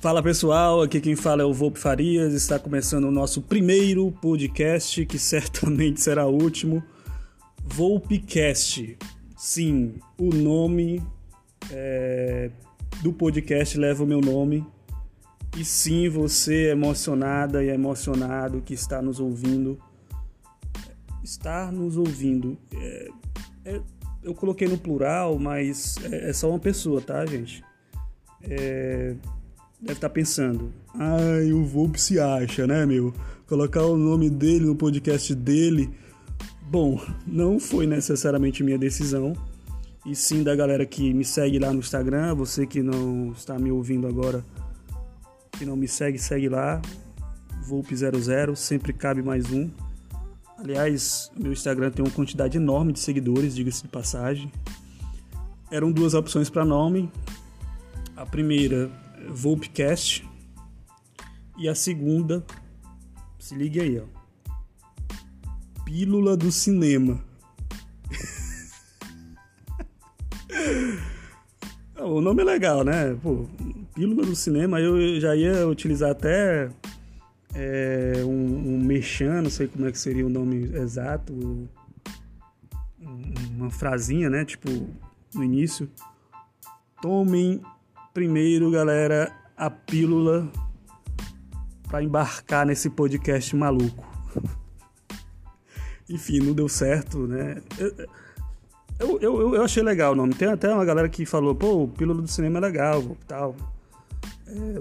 Fala pessoal, aqui quem fala é o Volpe Farias. Está começando o nosso primeiro podcast, que certamente será o último. Volpecast. Sim, o nome é, do podcast leva o meu nome. E sim, você é emocionada e emocionado que está nos ouvindo. Estar nos ouvindo. É, é, eu coloquei no plural, mas é, é só uma pessoa, tá, gente? É, deve estar pensando, ai, o Volpe se acha, né, meu? Colocar o nome dele no podcast dele. Bom, não foi necessariamente minha decisão, e sim da galera que me segue lá no Instagram. Você que não está me ouvindo agora, que não me segue, segue lá. Volpe00, sempre cabe mais um. Aliás, meu Instagram tem uma quantidade enorme de seguidores, diga-se de passagem. Eram duas opções para nome. A primeira Volpcast. E a segunda, se ligue aí, ó. Pílula do Cinema. o nome é legal, né? Pô, Pílula do Cinema, eu já ia utilizar até é, um, um mexan, não sei como é que seria o nome exato, uma frasinha, né? Tipo, no início. Tomem primeiro, galera, a pílula para embarcar nesse podcast maluco. Enfim, não deu certo, né? Eu, eu, eu, achei legal o nome. Tem até uma galera que falou, pô, Pílula do Cinema é legal, tal. É,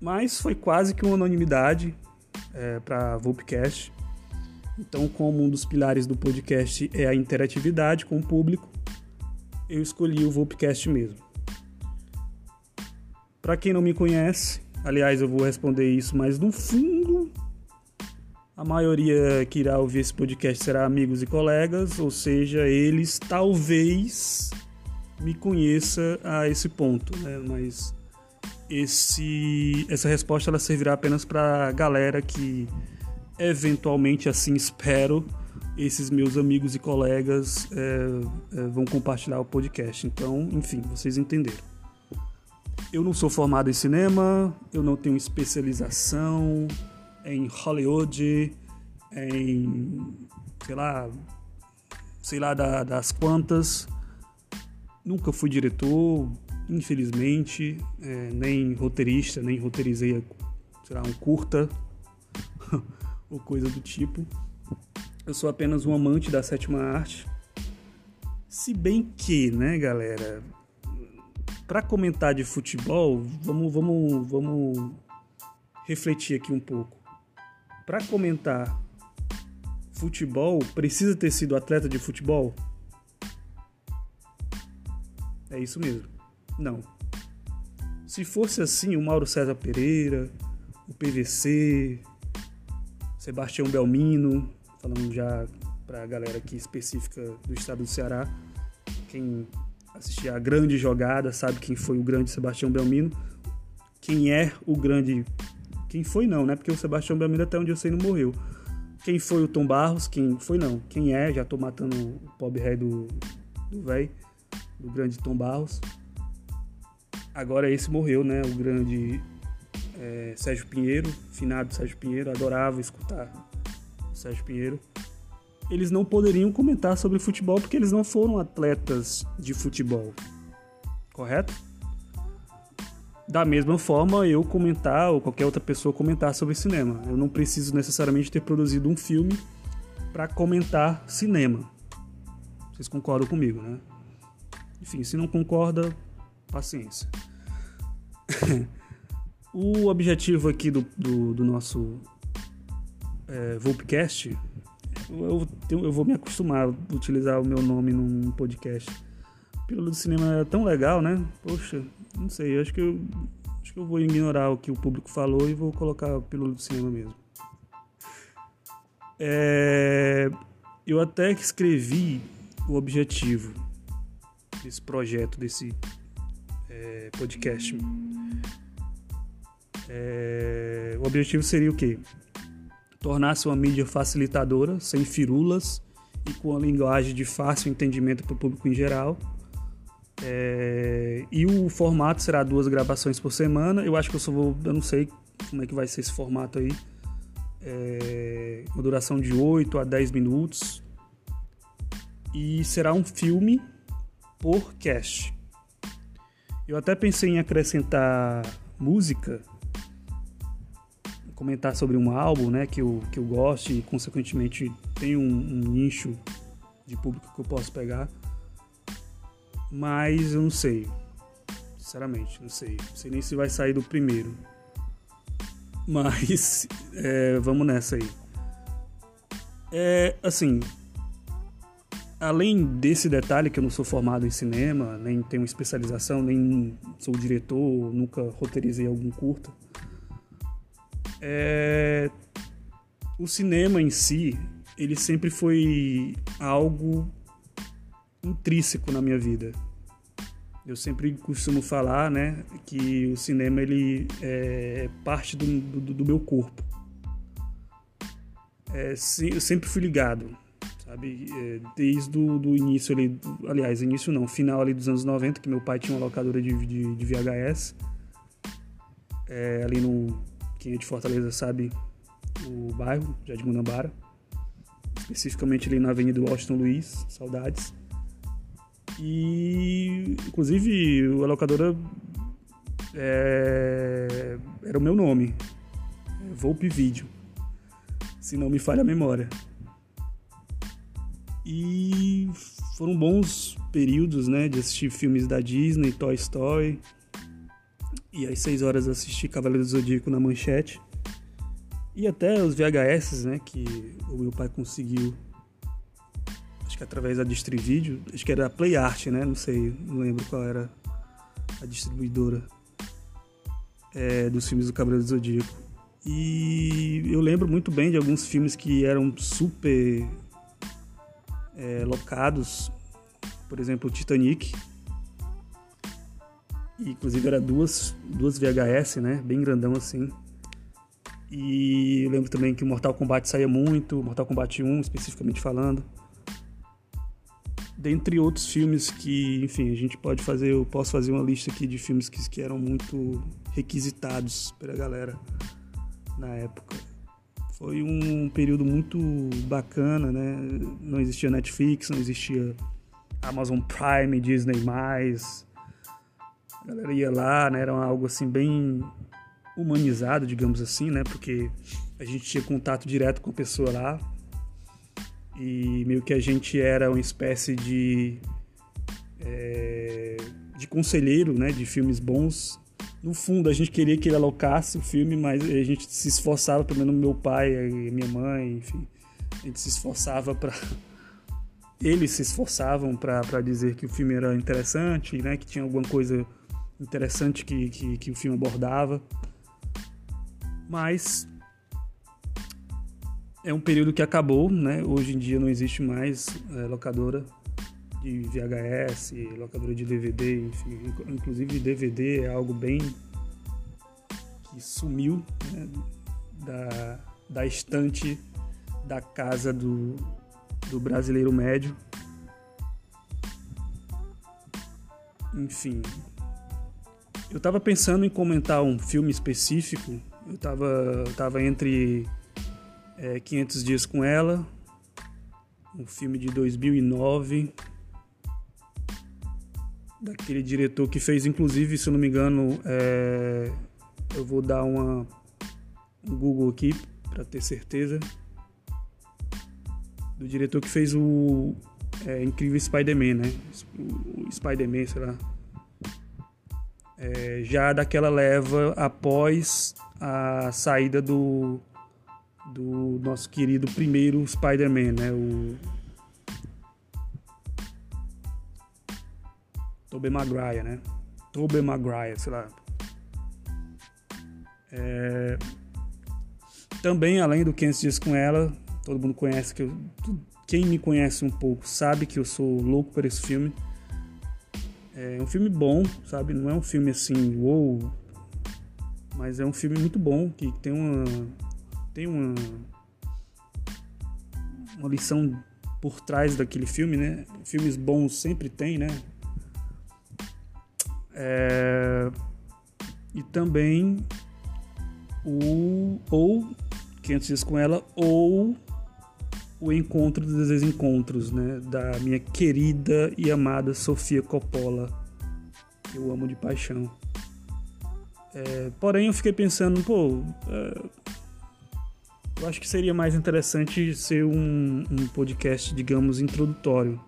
mas foi quase que uma anonimidade é, para Volpcast. Então, como um dos pilares do podcast é a interatividade com o público, eu escolhi o Volpcast mesmo. Para quem não me conhece, aliás, eu vou responder isso, mas no fundo, a maioria que irá ouvir esse podcast será amigos e colegas, ou seja, eles talvez me conheça a esse ponto, né? Mas esse, essa resposta ela servirá apenas para galera que eventualmente assim espero esses meus amigos e colegas é, é, vão compartilhar o podcast. Então, enfim, vocês entenderam. Eu não sou formado em cinema, eu não tenho especialização em Hollywood, em sei lá, sei lá da, das quantas. Nunca fui diretor, infelizmente, é, nem roteirista, nem roteirizei, sei lá, um curta ou coisa do tipo. Eu sou apenas um amante da sétima arte. Se bem que, né, galera, para comentar de futebol, vamos, vamos, vamos refletir aqui um pouco. Para comentar futebol, precisa ter sido atleta de futebol? É isso mesmo. Não. Se fosse assim, o Mauro César Pereira, o PVC, Sebastião Belmino, falando já para a galera aqui específica do estado do Ceará, quem assistir a grande jogada, sabe quem foi o grande Sebastião Belmino, quem é o grande. Quem foi não, né? Porque o Sebastião Belmino, até onde eu sei, não morreu. Quem foi o Tom Barros? Quem foi não? Quem é? Já tô matando o pobre rei do velho, do, do grande Tom Barros. Agora esse morreu, né? O grande é, Sérgio Pinheiro, finado Sérgio Pinheiro, adorava escutar o Sérgio Pinheiro eles não poderiam comentar sobre futebol porque eles não foram atletas de futebol. Correto? Da mesma forma, eu comentar ou qualquer outra pessoa comentar sobre cinema. Eu não preciso necessariamente ter produzido um filme para comentar cinema. Vocês concordam comigo, né? Enfim, se não concorda, paciência. o objetivo aqui do, do, do nosso é, eu, eu vou me acostumar a utilizar o meu nome num podcast. Pílula do cinema é tão legal, né? Poxa, não sei, acho que eu acho que eu vou ignorar o que o público falou e vou colocar pílula do cinema mesmo. É, eu até escrevi o objetivo desse projeto, desse é, podcast. É, o objetivo seria o quê? Tornar-se uma mídia facilitadora, sem firulas e com a linguagem de fácil entendimento para o público em geral. É, e o formato será duas gravações por semana. Eu acho que eu só vou. Eu não sei como é que vai ser esse formato aí. É, uma duração de 8 a 10 minutos. E será um filme por cast. Eu até pensei em acrescentar música, comentar sobre um álbum né, que, eu, que eu gosto e, consequentemente, tem um, um nicho de público que eu posso pegar. Mas eu não sei. Sinceramente, não sei. Não sei nem se vai sair do primeiro. Mas é, vamos nessa aí. É assim. Além desse detalhe que eu não sou formado em cinema, nem tenho especialização, nem sou diretor, nunca roteirizei algum curta. É, o cinema em si, ele sempre foi algo intrínseco na minha vida. Eu sempre costumo falar, né, que o cinema ele é parte do, do, do meu corpo. É, eu sempre fui ligado, sabe, é, desde o do início ali, do, aliás, início não, final ali dos anos 90, que meu pai tinha uma locadora de, de, de VHS, é, ali no, quem é de Fortaleza sabe, o bairro, Jardim Guanabara, especificamente ali na Avenida Washington Luiz, saudades. E, inclusive, a locadora é, era o meu nome, Volpe Vídeo, se não me falha a memória. E foram bons períodos, né, de assistir filmes da Disney, Toy Story. E às 6 horas assisti Cavaleiro do Zodíaco na manchete. E até os VHS, né, que o meu pai conseguiu que através da Distrivídeo, acho que era a Play Art, né? Não sei, não lembro qual era a distribuidora é, dos filmes do Cabelo do Zodíaco. E eu lembro muito bem de alguns filmes que eram super é, locados, por exemplo, Titanic. E, inclusive era duas, duas VHS, né? Bem grandão assim. E eu lembro também que o Mortal Kombat saía muito, Mortal Kombat 1 especificamente falando dentre outros filmes que, enfim, a gente pode fazer, eu posso fazer uma lista aqui de filmes que, que eram muito requisitados pela galera na época. Foi um período muito bacana, né? Não existia Netflix, não existia Amazon Prime, Disney+. A galera ia lá, né? Era algo assim bem humanizado, digamos assim, né? Porque a gente tinha contato direto com a pessoa lá, e meio que a gente era uma espécie de é, de conselheiro, né, de filmes bons. No fundo, a gente queria que ele alocasse o filme, mas a gente se esforçava, pelo menos meu pai minha mãe, enfim, a gente se esforçava para eles se esforçavam para dizer que o filme era interessante, né, que tinha alguma coisa interessante que, que, que o filme abordava. Mas é um período que acabou, né? Hoje em dia não existe mais é, locadora de VHS, locadora de DVD, enfim, inclusive DVD é algo bem que sumiu né? da, da estante da casa do, do brasileiro médio. Enfim, eu estava pensando em comentar um filme específico. Eu estava eu tava entre é, 500 Dias com Ela, um filme de 2009, daquele diretor que fez, inclusive, se eu não me engano, é, eu vou dar uma, um Google aqui para ter certeza, do diretor que fez o é, incrível Spider-Man, né? O Spider-Man, sei lá. É, já daquela leva após a saída do do nosso querido primeiro Spider-Man, né? O Tobey Maguire, né? Tobey Maguire, sei lá. É... Também, além do 500 Dias com Ela, todo mundo conhece que eu... Quem me conhece um pouco sabe que eu sou louco por esse filme. É um filme bom, sabe? Não é um filme assim, uou, mas é um filme muito bom que tem uma tem uma, uma lição por trás daquele filme, né? Filmes bons sempre tem, né? É, e também o ou 500 dias com ela ou o encontro dos desencontros, né, da minha querida e amada Sofia Coppola, eu amo de paixão. É, porém, eu fiquei pensando, pô, é, eu acho que seria mais interessante ser um, um podcast, digamos, introdutório,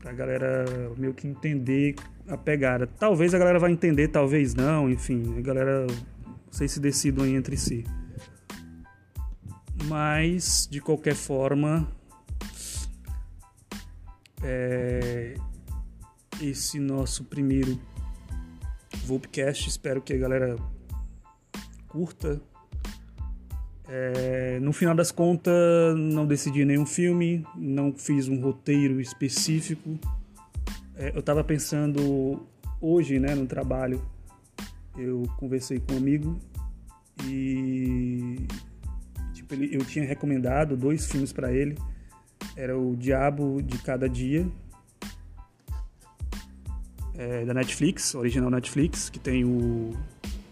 pra galera meio que entender a pegada. Talvez a galera vai entender, talvez não, enfim, a galera vocês se decidam aí entre si. Mas, de qualquer forma, é, esse nosso primeiro Volpcast, espero que a galera curta. É, no final das contas, não decidi nenhum filme, não fiz um roteiro específico. É, eu estava pensando hoje, né, no trabalho, eu conversei com um amigo e eu tinha recomendado dois filmes para ele. Era o Diabo de Cada Dia, é, da Netflix, original Netflix, que tem o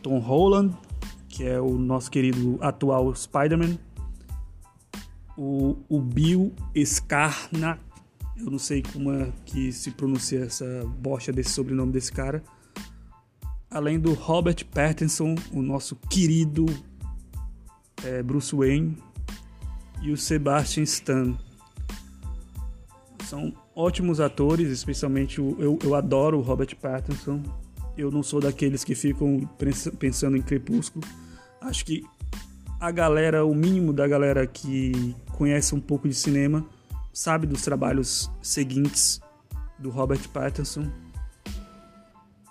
Tom Holland, que é o nosso querido atual Spider-Man. O, o Bill Scarna, eu não sei como é que se pronuncia essa bocha desse sobrenome desse cara além do Robert Pattinson, o nosso querido é, Bruce Wayne, e o Sebastian Stan. São ótimos atores, especialmente o, eu, eu adoro o Robert Pattinson. Eu não sou daqueles que ficam pensando em Crepúsculo. Acho que a galera, o mínimo da galera que conhece um pouco de cinema, sabe dos trabalhos seguintes do Robert Pattinson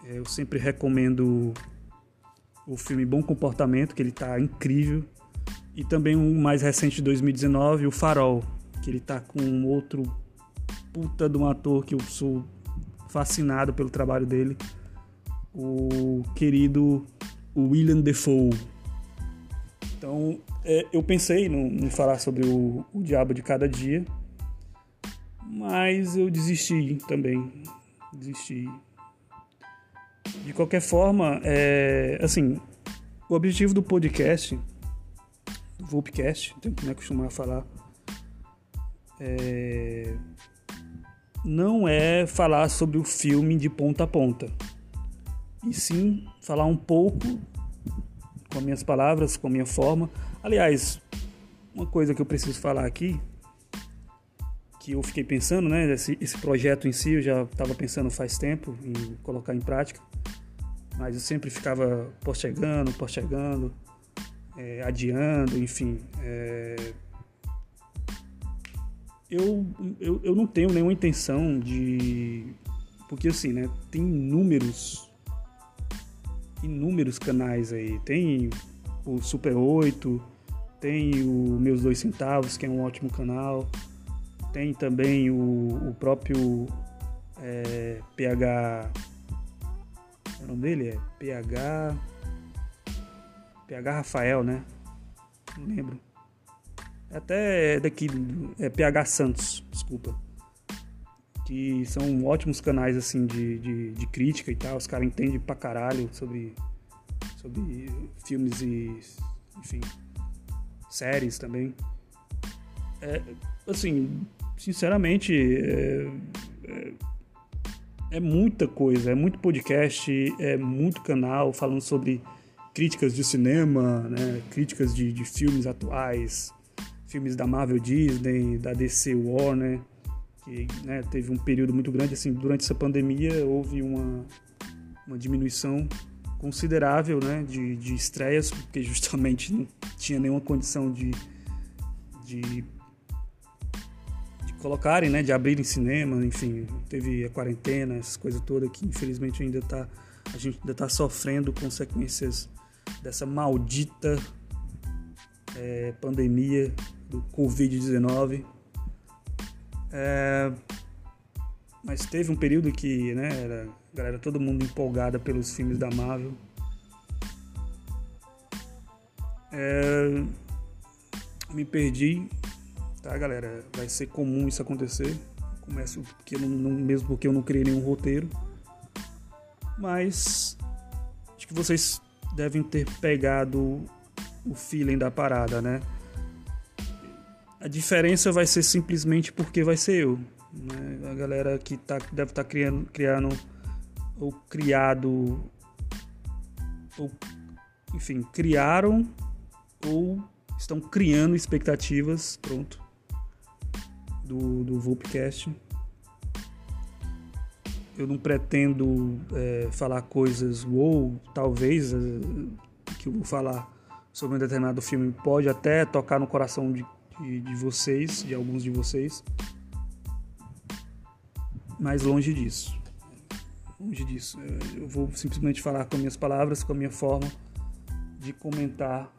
é, eu sempre recomendo o filme Bom Comportamento, que ele tá incrível. E também o mais recente de 2019, O Farol, que ele tá com outro puta de um ator que eu sou fascinado pelo trabalho dele, o querido William Defoe. Então, é, eu pensei em falar sobre o, o Diabo de Cada Dia, mas eu desisti também. Desisti. De qualquer forma, é, assim, o objetivo do podcast, Volpcast, tenho que me acostumar a falar, é, não é falar sobre o filme de ponta a ponta, e sim falar um pouco com minhas palavras, com minha forma. Aliás, uma coisa que eu preciso falar aqui, que eu fiquei pensando, né? Esse, esse projeto em si eu já estava pensando faz tempo em colocar em prática mas eu sempre ficava postergando, postergando, é, adiando, enfim. É... Eu, eu, eu não tenho nenhuma intenção de. Porque assim, né? Tem inúmeros. Inúmeros canais aí. Tem o Super 8, tem o Meus Dois Centavos, que é um ótimo canal. Tem também o, o próprio é, PH o nome dele é PH. PH Rafael, né? Não lembro. É até daqui. É PH Santos, desculpa. Que são ótimos canais assim de, de, de crítica e tal. Os caras entendem pra caralho sobre, sobre filmes e. enfim. séries também. É, assim, sinceramente. É, é, é muita coisa, é muito podcast, é muito canal falando sobre críticas de cinema, né? críticas de, de filmes atuais, filmes da Marvel Disney, da DC Warner, que né, teve um período muito grande, assim, durante essa pandemia houve uma, uma diminuição considerável né, de, de estreias, porque justamente não tinha nenhuma condição de, de colocarem, né, de abrirem cinema, enfim, teve a quarentena, essas coisas todas que infelizmente ainda tá, a gente ainda está sofrendo consequências dessa maldita é, pandemia do Covid-19. É, mas teve um período que, né, era, galera, todo mundo empolgada pelos filmes da Marvel. É, me perdi tá, galera? Vai ser comum isso acontecer. Começo porque não, não, mesmo porque eu não criei nenhum roteiro. Mas acho que vocês devem ter pegado o feeling da parada, né? A diferença vai ser simplesmente porque vai ser eu. Né? A galera que tá, deve estar tá criando, criando ou criado ou enfim, criaram ou estão criando expectativas, pronto, do, do Vulpcast. Eu não pretendo é, falar coisas ou talvez é, que eu vou falar sobre um determinado filme pode até tocar no coração de, de, de vocês, de alguns de vocês, mas longe disso. Longe disso. É, eu vou simplesmente falar com minhas palavras, com a minha forma de comentar,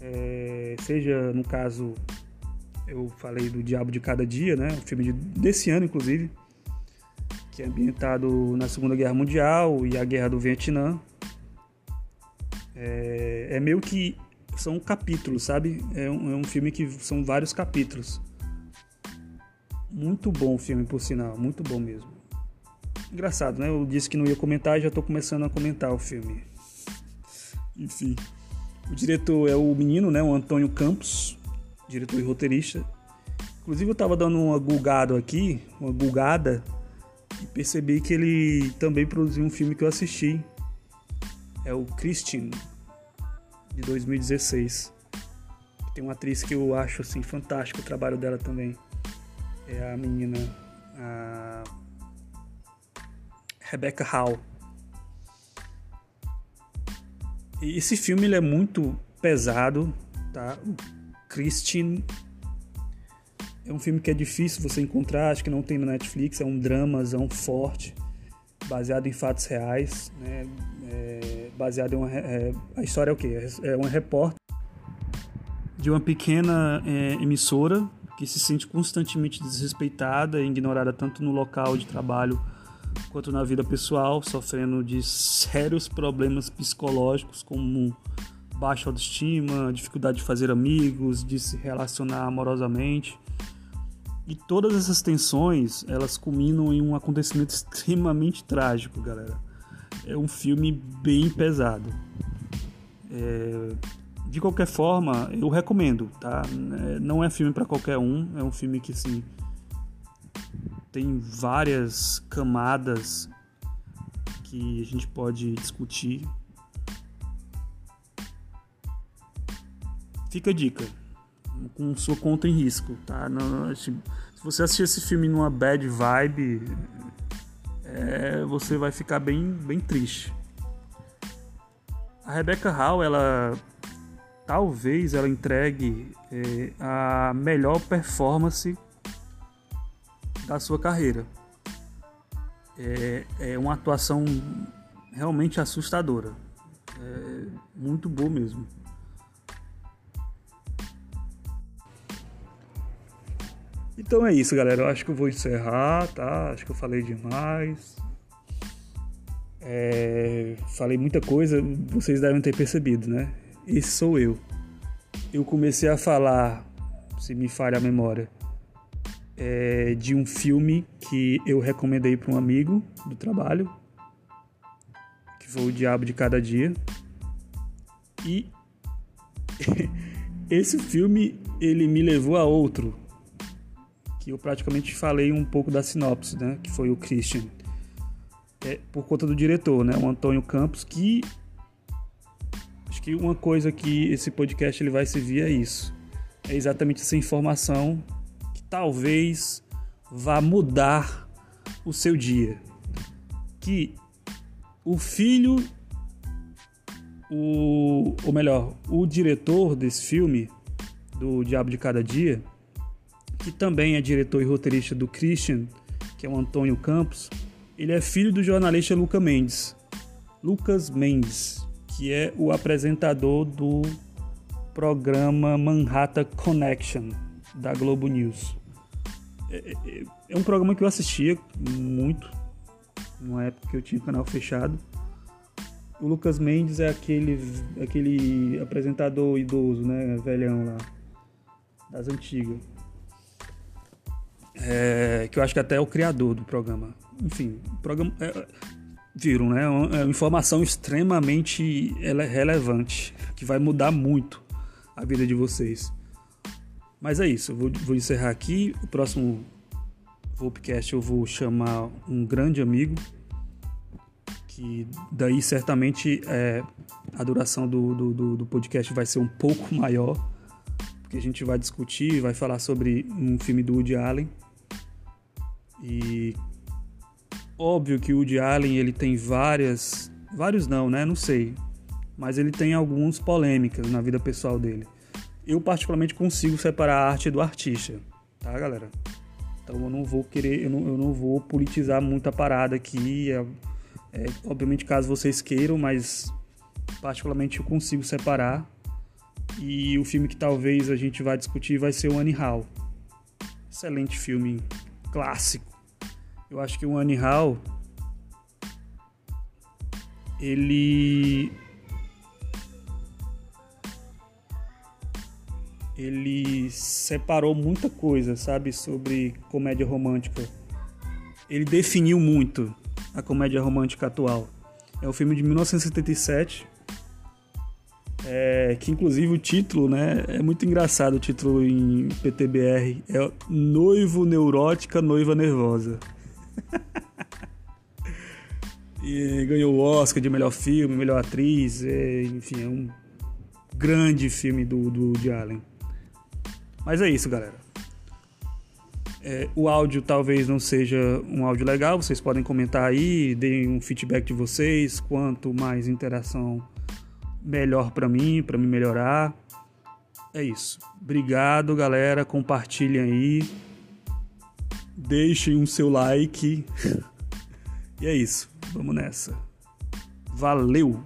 é, seja no caso eu falei do Diabo de Cada Dia, né, um filme de, desse ano inclusive, que é ambientado na Segunda Guerra Mundial e a Guerra do Vietnã. É, é meio que são capítulos, sabe? É um, é um filme que são vários capítulos. Muito bom o filme, por sinal, muito bom mesmo. Engraçado, né? Eu disse que não ia comentar e já estou começando a comentar o filme. Enfim. O diretor é o menino, né? O Antônio Campos, diretor e roteirista. Inclusive eu estava dando uma gulgada aqui, uma gulgada, percebi que ele também produziu um filme que eu assisti. É o Christian, de 2016. Tem uma atriz que eu acho assim fantástico o trabalho dela também. É a menina a Rebecca Hall. E esse filme ele é muito pesado, tá? O Christian é um filme que é difícil você encontrar, acho que não tem na Netflix, é um dramazão forte, baseado em fatos reais, né? É, baseado em uma, é, a história é o quê? É uma repórter de uma pequena é, emissora que se sente constantemente desrespeitada e ignorada tanto no local de trabalho quanto na vida pessoal, sofrendo de sérios problemas psicológicos como baixa autoestima, dificuldade de fazer amigos, de se relacionar amorosamente. E todas essas tensões, elas culminam em um acontecimento extremamente trágico, galera. É um filme bem pesado. É... De qualquer forma, eu recomendo, tá? É, não é filme para qualquer um, é um filme que, assim, tem várias camadas que a gente pode discutir. Fica a dica, com sua conta em risco, tá? Não, se você assistir esse filme numa bad vibe, é, você vai ficar bem, bem triste. A Rebecca Hall, ela talvez ela entregue é, a melhor performance da sua carreira. É, é uma atuação realmente assustadora. É muito boa mesmo. Então é isso, galera. Eu acho que eu vou encerrar, tá? Acho que eu falei demais. É, falei muita coisa, vocês devem ter percebido, né? Esse sou eu. Eu comecei a falar, se me falha a memória, é, de um filme que eu recomendei para um amigo do trabalho, que foi O Diabo de Cada Dia. E esse filme ele me levou a outro, que eu praticamente falei um pouco da sinopse, né? Que foi o Christian. É, por conta do diretor, né? O Antônio Campos, que acho que uma coisa que esse podcast ele vai servir é isso. É exatamente essa informação talvez vá mudar o seu dia. Que o filho, o, ou melhor, o diretor desse filme, do Diabo de Cada Dia, que também é diretor e roteirista do Christian, que é o Antônio Campos, ele é filho do jornalista Lucas Mendes. Lucas Mendes, que é o apresentador do programa Manhattan Connection da Globo News. É, é, é, um programa que eu assistia muito, numa época que eu tinha o canal fechado. O Lucas Mendes é aquele, aquele apresentador idoso, né, velhão lá, das antigas. É, que eu acho que até é o criador do programa. Enfim, o programa. É, viram, né? É uma informação extremamente relevante, que vai mudar muito a vida de vocês. Mas é isso, eu vou, vou encerrar aqui. O próximo podcast eu vou chamar um grande amigo, que daí certamente é, a duração do, do, do podcast vai ser um pouco maior, porque a gente vai discutir, vai falar sobre um filme do Woody Allen. E óbvio que o Woody Allen ele tem várias, vários não, né? Não sei, mas ele tem algumas polêmicas na vida pessoal dele eu particularmente consigo separar a arte do artista, tá, galera? Então eu não vou querer, eu não, eu não vou politizar muita parada aqui. É, é, obviamente, caso vocês queiram, mas particularmente eu consigo separar. E o filme que talvez a gente vai discutir vai ser o Annie Hall. Excelente filme, clássico. Eu acho que o Annie Hall ele ele separou muita coisa, sabe, sobre comédia romântica. Ele definiu muito a comédia romântica atual. É um filme de 1977, é, que inclusive o título, né, é muito engraçado o título em PTBR, é Noivo Neurótica, Noiva Nervosa. E ganhou o Oscar de melhor filme, melhor atriz, é, enfim, é um grande filme do, do de Allen. Mas é isso, galera. É, o áudio talvez não seja um áudio legal, vocês podem comentar aí, deem um feedback de vocês, quanto mais interação melhor para mim, para me melhorar. É isso. Obrigado, galera, compartilhem aí. Deixem um seu like. e é isso. Vamos nessa. Valeu.